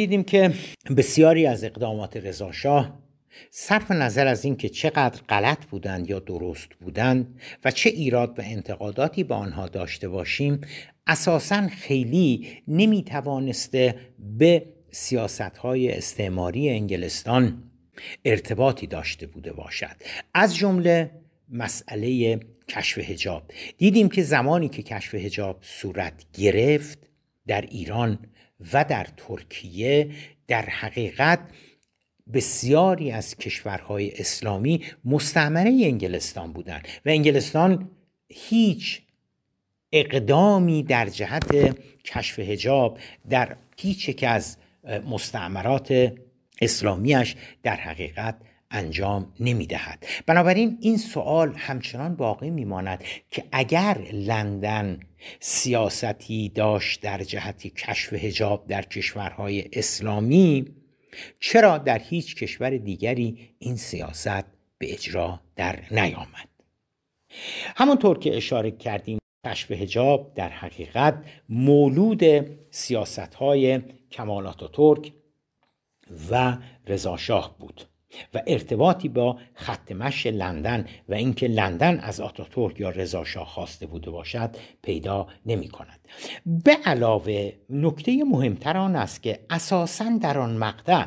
دیدیم که بسیاری از اقدامات رضاشاه صرف نظر از اینکه چقدر غلط بودند یا درست بودند و چه ایراد و انتقاداتی به آنها داشته باشیم اساسا خیلی نمی توانسته به سیاست های استعماری انگلستان ارتباطی داشته بوده باشد. از جمله مسئله کشف هجاب دیدیم که زمانی که کشف هجاب صورت گرفت در ایران و در ترکیه در حقیقت بسیاری از کشورهای اسلامی مستعمره انگلستان بودند و انگلستان هیچ اقدامی در جهت کشف هجاب در هیچ یک از مستعمرات اسلامیش در حقیقت انجام نمی دهد بنابراین این سوال همچنان باقی میماند که اگر لندن سیاستی داشت در جهت کشف هجاب در کشورهای اسلامی چرا در هیچ کشور دیگری این سیاست به اجرا در نیامد؟ همونطور که اشاره کردیم کشف هجاب در حقیقت مولود سیاست های کمالات ترک و رضاشاه بود. و ارتباطی با خط مش لندن و اینکه لندن از آتاتورک یا رضاشاه خواسته بوده باشد پیدا نمی کند. به علاوه نکته مهمتر آن است که اساسا در آن مقطع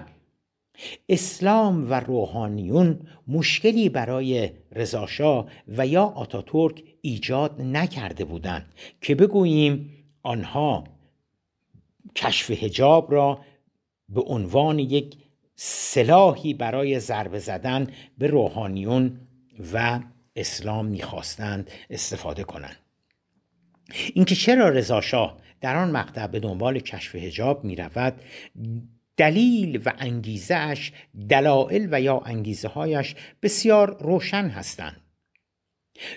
اسلام و روحانیون مشکلی برای رضاشاه و یا آتاتورک ایجاد نکرده بودند که بگوییم آنها کشف هجاب را به عنوان یک سلاحی برای ضربه زدن به روحانیون و اسلام می‌خواستند استفاده کنند. اینکه چرا رضاشاه در آن مقطع به دنبال کشف هجاب می رود دلیل و انگیزهش دلایل و یا انگیزه هایش بسیار روشن هستند.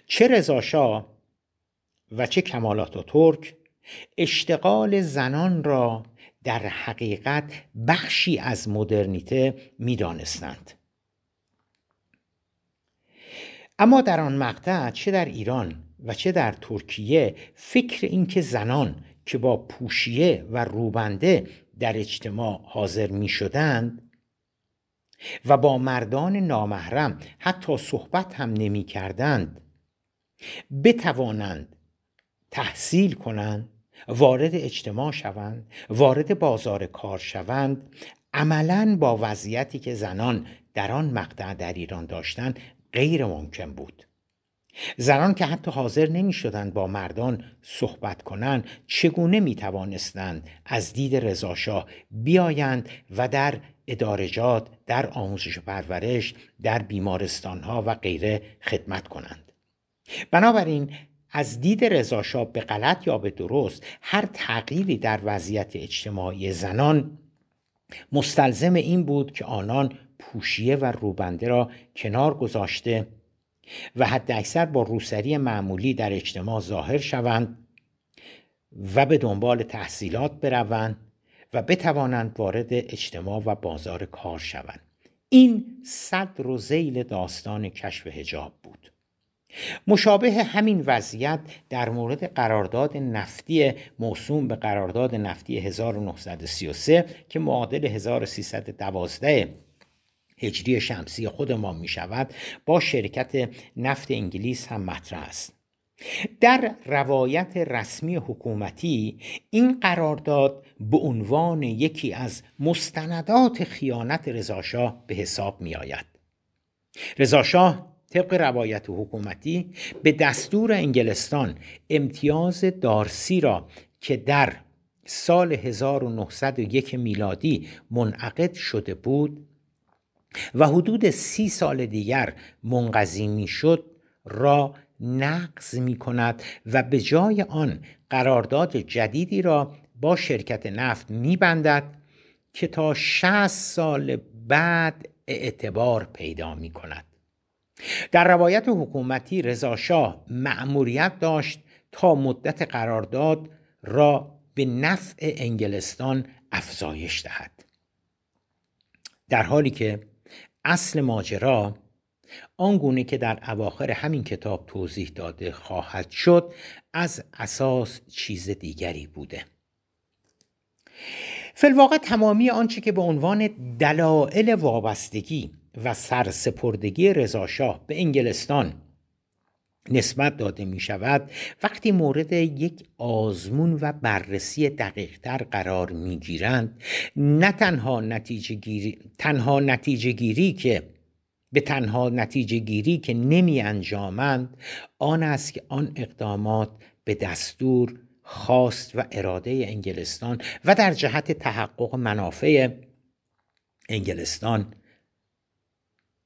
چه رضاشاه و چه کمالات و ترک اشتغال زنان را در حقیقت بخشی از مدرنیته می‌دانستند. اما در آن مقطع چه در ایران و چه در ترکیه فکر اینکه زنان که با پوشیه و روبنده در اجتماع حاضر می شدند و با مردان نامحرم حتی صحبت هم نمی کردند بتوانند تحصیل کنند وارد اجتماع شوند وارد بازار کار شوند. عملا با وضعیتی که زنان در آن مقطع در ایران داشتند غیر ممکن بود. زنان که حتی حاضر نمی شدند با مردان صحبت کنند چگونه می توانستند از دید رضاشاه بیایند و در ادارجات در آموزش و پرورش در بیمارستان ها و غیره خدمت کنند؟ بنابراین از دید رضاشاه به غلط یا به درست هر تغییری در وضعیت اجتماعی زنان مستلزم این بود که آنان پوشیه و روبنده را کنار گذاشته و حد اکثر با روسری معمولی در اجتماع ظاهر شوند و به دنبال تحصیلات بروند و بتوانند وارد اجتماع و بازار کار شوند. این صدر و زیل داستان کشف هجاب بود. مشابه همین وضعیت در مورد قرارداد نفتی موسوم به قرارداد نفتی 1933 که معادل 1312 هجری شمسی خود ما می شود با شرکت نفت انگلیس هم مطرح است. در روایت رسمی حکومتی این قرارداد به عنوان یکی از مستندات خیانت رضاشاه به حساب می آید رضاشاه طبق روایت حکومتی به دستور انگلستان امتیاز دارسی را که در سال 1901 میلادی منعقد شده بود و حدود سی سال دیگر منقضی می‌شد را نقض می کند و به جای آن قرارداد جدیدی را با شرکت نفت می بندد که تا 60 سال بعد اعتبار پیدا می کند در روایت حکومتی رضاشاه مأموریت داشت تا مدت قرارداد را به نفع انگلستان افزایش دهد. در حالی که اصل ماجرا آنگونه که در اواخر همین کتاب توضیح داده خواهد شد از اساس چیز دیگری بوده. فلواقع تمامی آنچه که به عنوان دلایل وابستگی و سرسپردگی رضاشاه به انگلستان نسبت داده می شود وقتی مورد یک آزمون و بررسی دقیقتر قرار می گیرند نه تنها نتیجه گیری, تنها نتیجه گیری که به تنها نتیجه گیری که نمی انجامند آن است که آن اقدامات به دستور خواست و اراده انگلستان و در جهت تحقق منافع انگلستان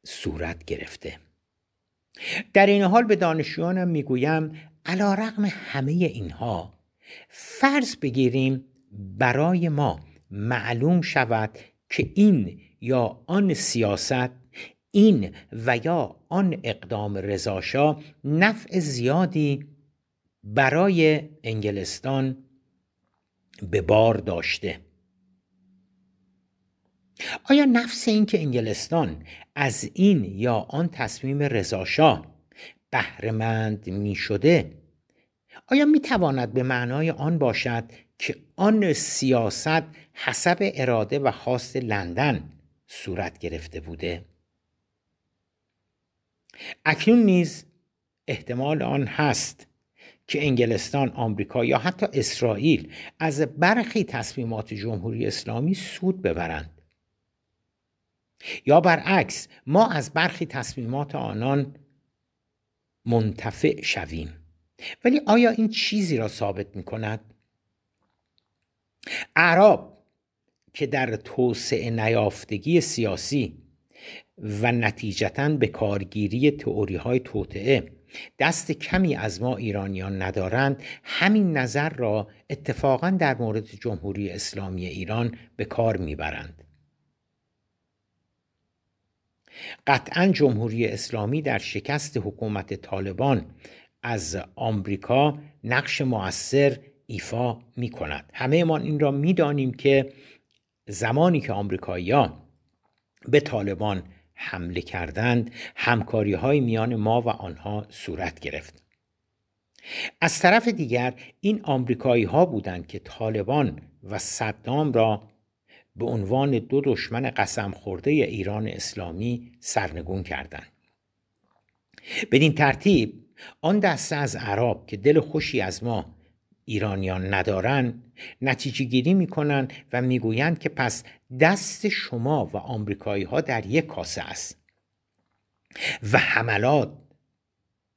صورت گرفته. در این حال به دانشجویانم می‌گویم علا رقم همه اینها فرض بگیریم برای ما معلوم شود که این یا آن سیاست این و یا آن اقدام رضاشا نفع زیادی برای انگلستان به بار داشته. آیا نفس این که انگلستان از این یا آن تصمیم رضاشاه بهرهمند می شده آیا می تواند به معنای آن باشد که آن سیاست حسب اراده و خواست لندن صورت گرفته بوده؟ اکنون نیز احتمال آن هست که انگلستان، آمریکا یا حتی اسرائیل از برخی تصمیمات جمهوری اسلامی سود ببرند. یا برعکس ما از برخی تصمیمات آنان منتفع شویم ولی آیا این چیزی را ثابت می کند؟ اعراب که در توسعه نیافتگی سیاسی و نتیجتا به کارگیری تئوری های توطعه دست کمی از ما ایرانیان ندارند همین نظر را اتفاقا در مورد جمهوری اسلامی ایران به کار می‌برند قطعا جمهوری اسلامی در شکست حکومت طالبان از آمریکا نقش موثر ایفا می کند همه ما این را می‌دانیم که زمانی که آمریکاییان به طالبان حمله کردند همکاری های میان ما و آنها صورت گرفت. از طرف دیگر این آمریکایی ها بودند که طالبان و صدام را به عنوان دو دشمن قسم خورده ایران اسلامی سرنگون کردند. بدین ترتیب آن دسته از عرب که دل خوشی از ما ایرانیان ندارن نتیجه گیری می‌کنن و می‌گویند که پس دست شما و آمریکایی ها در یک کاسه است. و حملات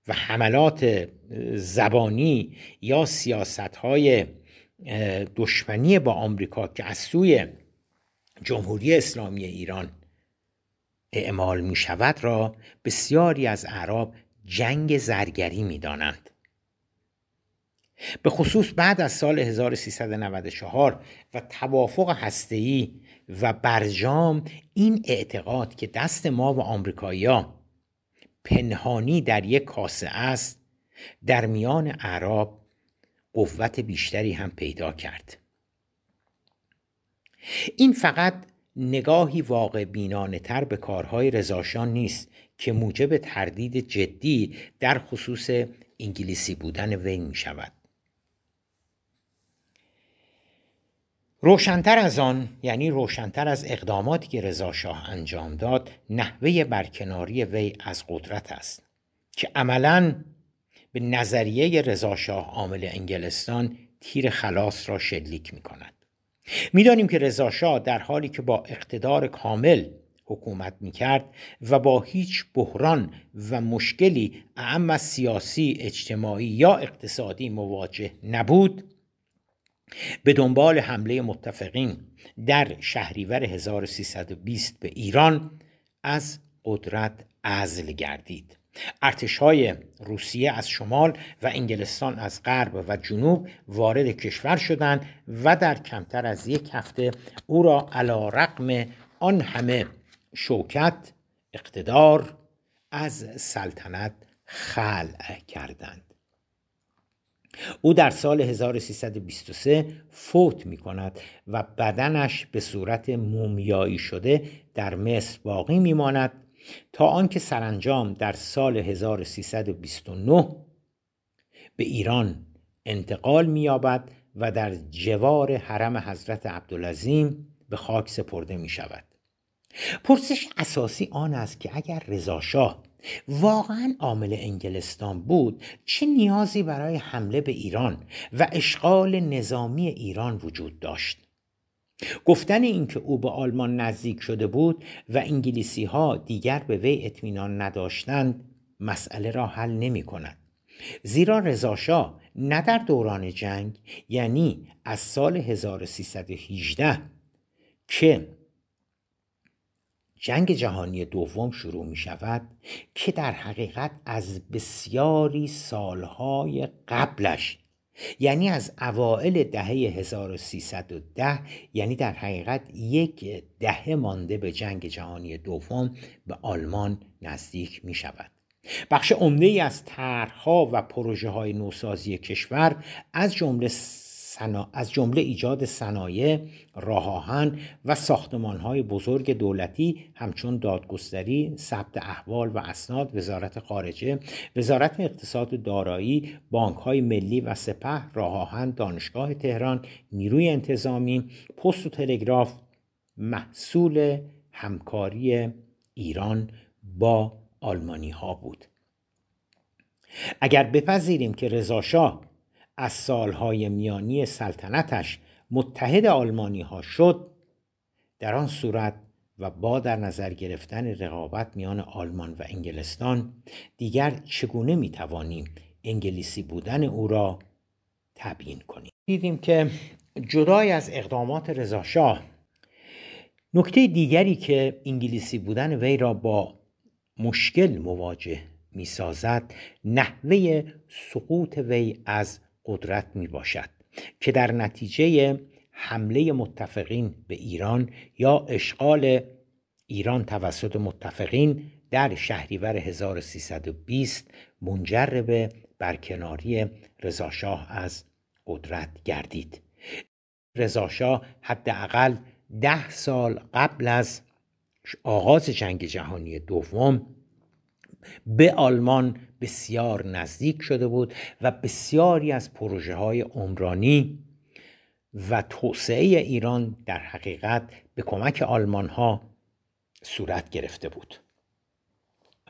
و حملات زبانی یا سیاست های دشمنی با آمریکا که از سوی جمهوری اسلامی ایران اعمال می شود را بسیاری از اعراب جنگ زرگری می دانند. به خصوص بعد از سال 1394 و توافق هسته‌ای و برجام این اعتقاد که دست ما و آمریکایی‌ها پنهانی در یک کاسه است در میان اعراب قوت بیشتری هم پیدا کرد این فقط نگاهی واقع بینانه تر به کارهای رزاشان نیست که موجب تردید جدی در خصوص انگلیسی بودن وی می شود روشنتر از آن یعنی روشنتر از اقداماتی که رضا شاه انجام داد نحوه برکناری وی از قدرت است که عملا به نظریه رضا شاه عامل انگلستان تیر خلاص را شلیک می کند می‌دانیم که رضا در حالی که با اقتدار کامل حکومت می کرد و با هیچ بحران و مشکلی اعم سیاسی اجتماعی یا اقتصادی مواجه نبود به دنبال حمله متفقین در شهریور 1320 به ایران از قدرت ازل گردید. ارتش های روسیه از شمال و انگلستان از غرب و جنوب وارد کشور شدند و در کمتر از یک هفته او را علا رقم آن همه شوکت اقتدار از سلطنت خلع کردند. او در سال 1323 فوت می کند و بدنش به صورت مومیایی شده در مصر باقی می ماند تا آنکه سرانجام در سال 1329 به ایران انتقال می‌یابد و در جوار حرم حضرت عبدالعظیم به خاک سپرده می شود پرسش اساسی آن است که اگر رضاشاه واقعا عامل انگلستان بود چه نیازی برای حمله به ایران و اشغال نظامی ایران وجود داشت؟ گفتن اینکه او به آلمان نزدیک شده بود و انگلیسی ها دیگر به وی اطمینان نداشتند مسئله را حل نمی کند زیرا رضاشاه نه در دوران جنگ یعنی از سال 1318 که جنگ جهانی دوم شروع می شود که در حقیقت از بسیاری سالهای قبلش یعنی از اوائل دهه 1310 یعنی در حقیقت یک دهه مانده به جنگ جهانی دوم به آلمان نزدیک می شود بخش عمده ای از طرحها و پروژه های نوسازی کشور از جمله از جمله ایجاد صنایع راه و ساختمان های بزرگ دولتی همچون دادگستری ثبت احوال و اسناد وزارت خارجه وزارت اقتصاد و دارایی بانک های ملی و سپه راه دانشگاه تهران نیروی انتظامی پست و تلگراف محصول همکاری ایران با آلمانی ها بود. اگر بپذیریم که رضاشاه از سالهای میانی سلطنتش متحد آلمانی ها شد در آن صورت و با در نظر گرفتن رقابت میان آلمان و انگلستان دیگر چگونه می توانیم انگلیسی بودن او را تبیین کنیم؟ دیدیم که جدای از اقدامات رضاشاه نکته دیگری که انگلیسی بودن وی را با مشکل مواجه می سازد نحوه سقوط وی از قدرت می باشد که در نتیجه حمله متفقین به ایران یا اشغال ایران توسط متفقین در شهریور 1320 منجر به برکناری رضاشاه از قدرت گردید. رضاشاه حداقل ده سال قبل از آغاز جنگ جهانی دوم به آلمان بسیار نزدیک شده بود و بسیاری از پروژه های عمرانی و توسعه ایران در حقیقت به کمک آلمان ها صورت گرفته بود.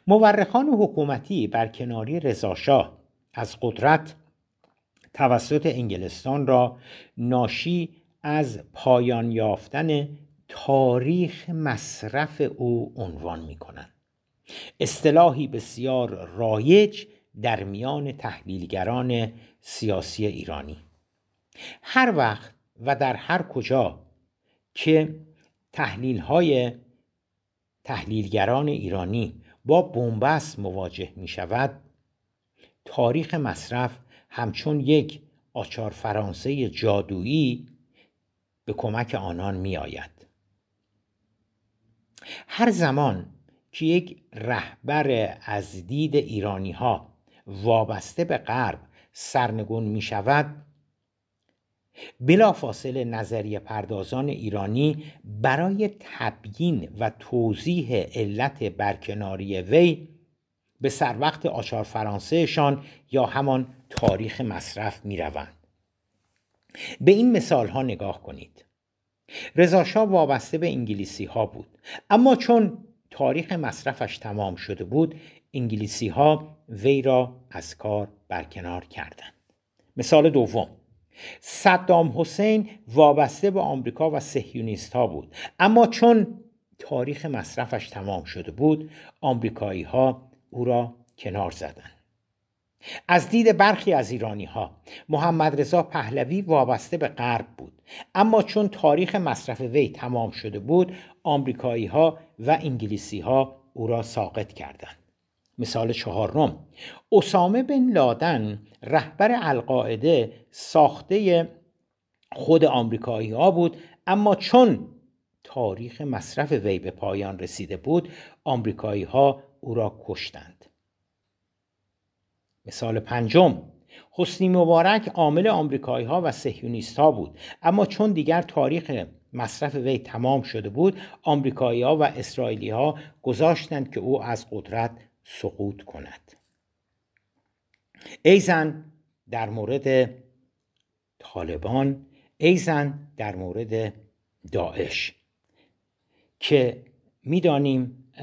مورخان حکومتی بر کناری رضاشاه از قدرت توسط انگلستان را ناشی از پایان یافتن تاریخ مصرف او عنوان می کنند اصطلاحی بسیار رایج در میان تحلیلگران سیاسی ایرانی. هر وقت و در هر کجا که تحلیل های تحلیلگران ایرانی با بنبست مواجه می شود تاریخ مصرف همچون یک آچار فرانسه جادویی به کمک آنان می آید هر زمان که یک رهبر از دید ایرانی ها وابسته به غرب سرنگون می شود بلافاصله نظریه پردازان ایرانی برای تبیین و توضیح علت برکناری وی به سر وقت آچار فرانسهشان یا همان تاریخ مصرف می روند. به این مثال ها نگاه کنید رضاشاه وابسته به انگلیسی ها بود اما چون تاریخ مصرفش تمام شده بود انگلیسی ها وی را از کار برکنار کردند. مثال دوم صدام حسین وابسته به آمریکا و سهیونیست ها بود. اما چون تاریخ مصرفش تمام شده بود آمریکایی ها او را کنار زدند. از دید برخی از ایرانی ها محمد رضا پهلوی وابسته به غرب بود. اما چون تاریخ مصرف وی تمام شده بود آمریکایی ها و انگلیسی ها او را ساقط کردند. مثال چهارم اسامه بن لادن رهبر القاعده ساخته خود آمریکایی ها بود اما چون تاریخ مصرف وی به پایان رسیده بود آمریکایی ها او را کشتند. مثال پنجم حسنی مبارک عامل آمریکایی ها و سهیونیست ها بود. اما چون دیگر تاریخ مصرف وی تمام شده بود آمریکایی ها و اسرائیلی ها گذاشتند که او از قدرت سقوط کند. ایزن در مورد طالبان ایزن در مورد داعش که می‌دانیم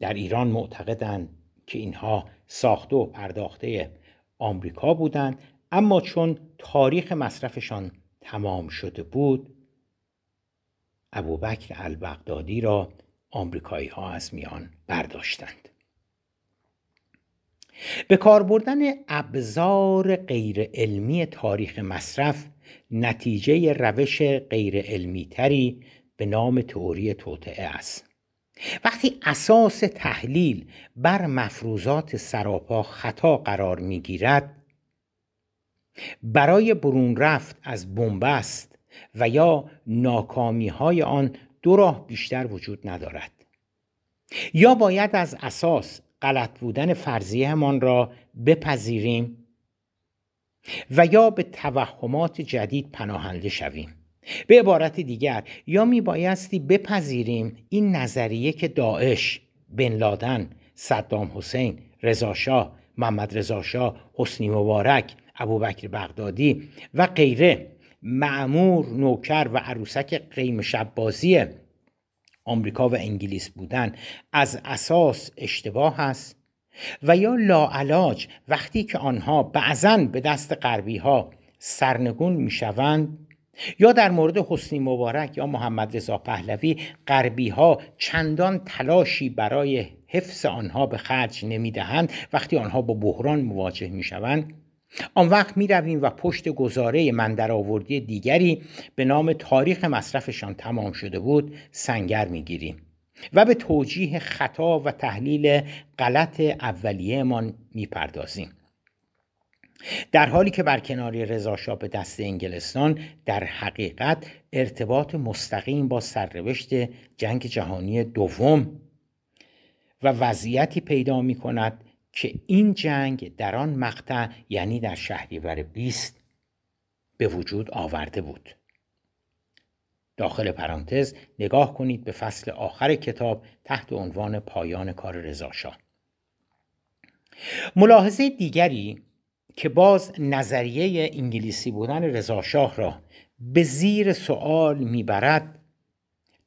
در ایران معتقدند که اینها ساخته و پرداخته آمریکا بودند اما چون تاریخ مصرفشان تمام شده بود ابوبکر البغدادی را آمریکایی ها از میان برداشتند. به کار بردن ابزار غیر علمی تاریخ مصرف نتیجه روش غیر علمی تری به نام تئوری توطعه است. وقتی اساس تحلیل بر مفروضات سراپا خطا قرار می‌گیرد برای برون رفت از بنبست و یا ناکامی های آن دو راه بیشتر وجود ندارد. یا باید از اساس غلط بودن فرضیهمان را بپذیریم و یا به توهمات جدید پناهنده شویم. به عبارت دیگر یا می بایستی بپذیریم این نظریه که داعش، بن لادن، صدام حسین، رضاشاه، محمد رضاشاه، حسنی مبارک، ابوبکر بغدادی و غیره. معمور نوکر و عروسک قیم شبازی آمریکا و انگلیس بودن. از اساس اشتباه است و یا لاعلاج وقتی که آنها بعضا به دست غربی ها سرنگون می‌شوند یا در مورد حسنی مبارک یا محمد رضا پهلوی غربی ها چندان تلاشی برای حفظ آنها به خرج نمی‌دهند وقتی آنها با بحران مواجه می‌شوند آن وقت می رویم و پشت گزاره من در آوردی دیگری به نام تاریخ مصرفشان تمام شده بود سنگر می گیریم و به توجیه خطا و تحلیل غلط اولیهمان می پردازیم. در حالی که بر کناری رضاشاه به دست انگلستان در حقیقت ارتباط مستقیم با سرنوشت جنگ جهانی دوم و وضعیتی پیدا می کند که این جنگ در آن مقطع یعنی در شهریور 20 به وجود آورده بود. داخل پرانتز نگاه کنید به فصل آخر کتاب تحت عنوان پایان کار رضاشاه ملاحظه دیگری که باز نظریه انگلیسی بودن رضاشاه را به زیر سوال می‌برد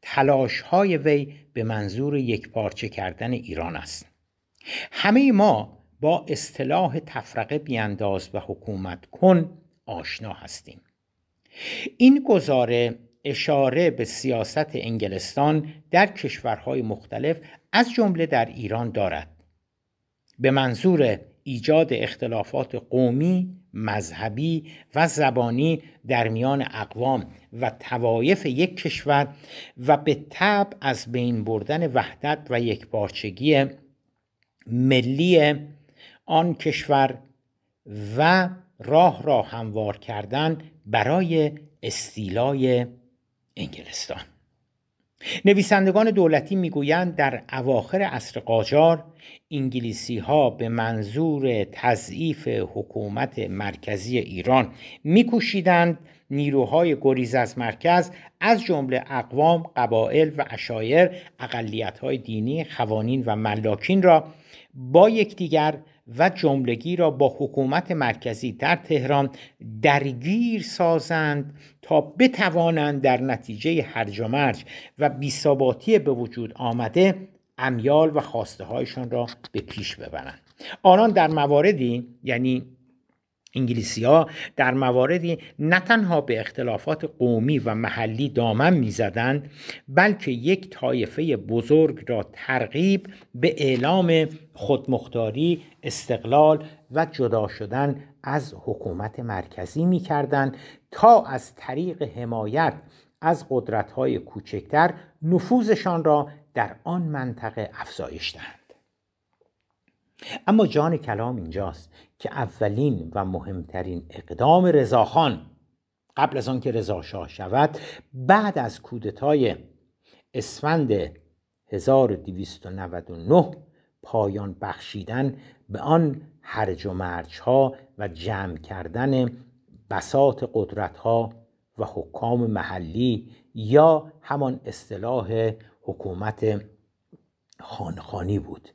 تلاش های وی به منظور یک پارچه کردن ایران است. همه ما با اصطلاح تفرقه بیانداز و حکومت کن آشنا هستیم. این گزاره اشاره به سیاست انگلستان در کشورهای مختلف از جمله در ایران دارد. به منظور ایجاد اختلافات قومی، مذهبی و زبانی در میان اقوام و توایف یک کشور و به طب از بین بردن وحدت و یکپارچگی ملی آن کشور و راه را هموار کردن برای استیلای انگلستان. نویسندگان دولتی می‌گویند در اواخر عصر قاجار انگلیسی ها به منظور تضعیف حکومت مرکزی ایران میکوشیدند نیروهای گریز از مرکز از جمله اقوام قبایل و اشایر اقلیت‌های دینی خوانین و ملاکین را با یکدیگر و جملگی را با حکومت مرکزی در تهران درگیر سازند تا بتوانند در نتیجه هرج و مرج و بیثباتی به وجود آمده امیال و خواسته هایشان را به پیش ببرند. آنان در مواردی یعنی انگلیسی ها در مواردی نه تنها به اختلافات قومی و محلی دامن می‌زدند بلکه یک طایفه بزرگ را ترغیب به اعلام خودمختاری استقلال و جدا شدن از حکومت مرکزی می‌کردند تا از طریق حمایت از قدرت‌های کوچکتر نفوذشان را در آن منطقه افزایش دهند. اما جان کلام اینجاست که اولین و مهمترین اقدام رضاخان قبل از آنکه رضا شاه شود بعد از کودتای اسفند 1299 پایان بخشیدن به آن هرج و مرج ها و جمع کردن بساط قدرت ها و حکام محلی یا همان اصطلاح حکومت خانخانی بود.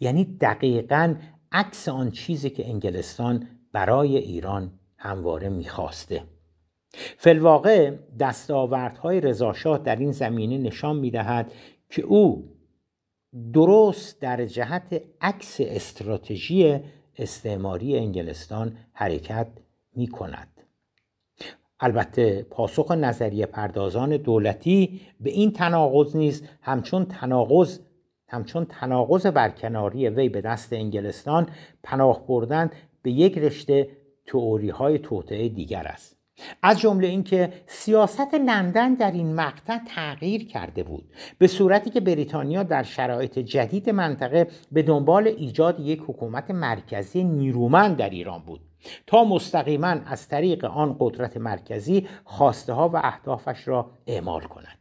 یعنی دقیقا عکس آن چیزی که انگلستان برای ایران همواره می‌خواسته. فلواقع دستاوردهای رضاشاه در این زمینه نشان می‌دهد که او درست در جهت عکس استراتژی استعماری انگلستان حرکت می کند. البته پاسخ نظریه پردازان دولتی به این تناقض نیز همچون تناقض همچون تناقض برکناری وی به دست انگلستان پناه بردن به یک رشته تئوری های توطعه دیگر است از جمله اینکه سیاست لندن در این مقطع تغییر کرده بود. به صورتی که بریتانیا در شرایط جدید منطقه به دنبال ایجاد یک حکومت مرکزی نیرومند در ایران بود. تا مستقیما از طریق آن قدرت مرکزی خواسته ها و اهدافش را اعمال کند.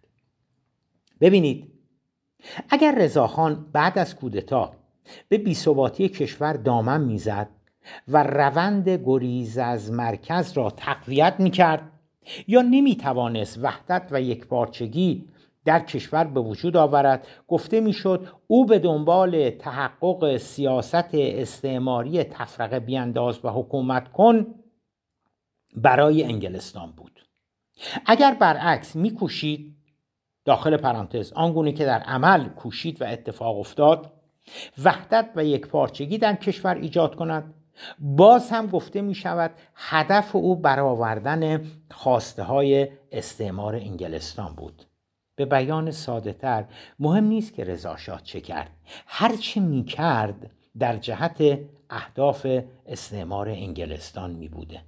ببینید اگر رضاخان بعد از کودتا به بیثباتی کشور دامن می‌زد و روند گریز از مرکز را تقویت می کرد یا نمی توانست وحدت و یکپارچگی در کشور به وجود آورد. گفته می‌شد او به دنبال تحقق سیاست استعماری تفرقه بیانداز و حکومت کن برای انگلستان بود. اگر برعکس میکوشید داخل پرانتز آنگونه که در عمل کوشید و اتفاق افتاد وحدت و یکپارچگی در کشور ایجاد کند. باز هم گفته می شود هدف او برآوردن خواسته های استعمار انگلستان بود. به بیان ساده تر مهم نیست که رضا شاه چه کرد. هرچه می کرد در جهت اهداف استعمار انگلستان می بوده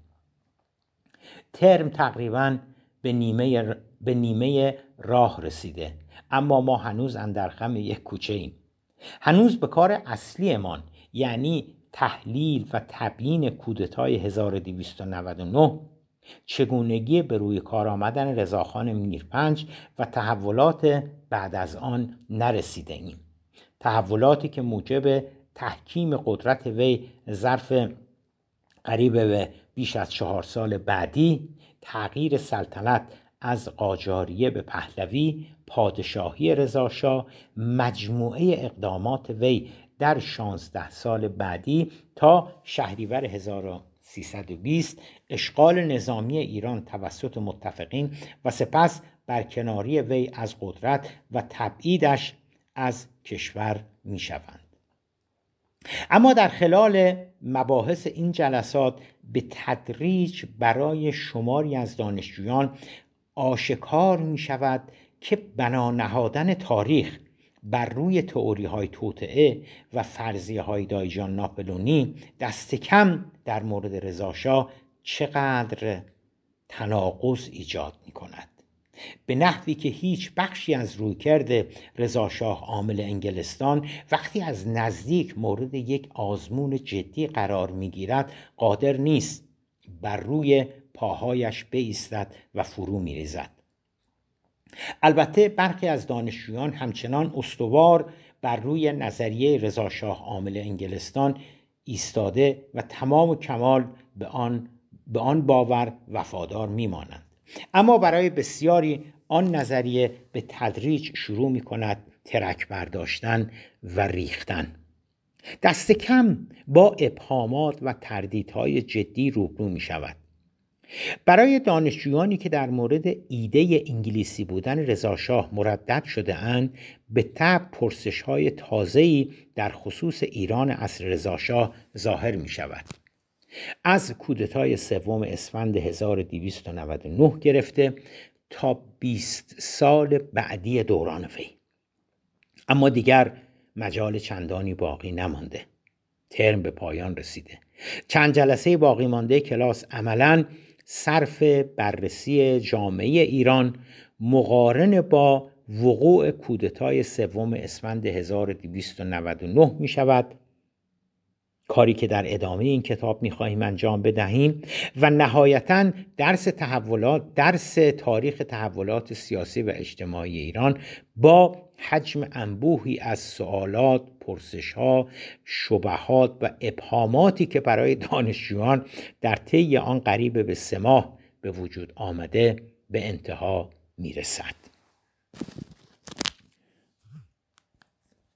ترم تقریبا به نیمه, به نیمه راه رسیده. اما ما هنوز اندر خم یک کوچه ایم. هنوز به کار اصلیمان یعنی تحلیل و تبیین کودتای 1299 چگونگی به روی کار آمدن رضاخان میرپنج و تحولات بعد از آن نرسیده ایم تحولاتی که موجب تحکیم قدرت وی ظرف قریب به بیش از چهار سال بعدی تغییر سلطنت از قاجاریه به پهلوی پادشاهی رضاشاه مجموعه اقدامات وی در 16 سال بعدی تا شهریور 1320 اشغال نظامی ایران توسط متفقین و سپس برکناری وی از قدرت و تبعیدش از کشور می شوند. اما در خلال مباحث این جلسات به تدریج برای شماری از دانشجویان آشکار می شود که بنا نهادن تاریخ بر روی تئوری های توطعه و فرضیه های دایجان ناپلونی دست کم در مورد رضاشاه چقدر تناقض ایجاد می کند به نحوی که هیچ بخشی از رویکرد رضاشاه عامل انگلستان وقتی از نزدیک مورد یک آزمون جدی قرار می‌گیرد قادر نیست. بر روی پاهایش بایستد و فرو میریزد. البته برخی از دانشجویان همچنان استوار بر روی نظریه رضاشاه عامل انگلستان ایستاده و تمام و کمال به آن, به آن باور وفادار میمانند. اما برای بسیاری آن نظریه به تدریج شروع می کند ترک برداشتن و ریختن. دست کم با ابهامات و تردیدهای جدی روبرو می شود برای دانشجویانی که در مورد ایده انگلیسی بودن رضاشاه مردد شده اند به تب پرسش های تازه‌ای در خصوص ایران عصر رضاشاه ظاهر می شود از کودتای سوم اسفند 1299 گرفته تا 20 سال بعدی دوران وی. اما دیگر مجال چندانی باقی نمانده. ترم به پایان رسیده. چند جلسه باقی مانده کلاس عملا صرف بررسی جامعه ایران مقارن با وقوع کودتای سوم اسفند 1299 می شود. کاری که در ادامه این کتاب می‌خواهیم انجام بدهیم و نهایتا درس تحولات درس تاریخ تحولات سیاسی و اجتماعی ایران با حجم انبوهی از سوالات، پرسشها، شبهات و ابهاماتی که برای دانشجویان در طی آن قریب به سه به وجود آمده به انتها می‌رسد.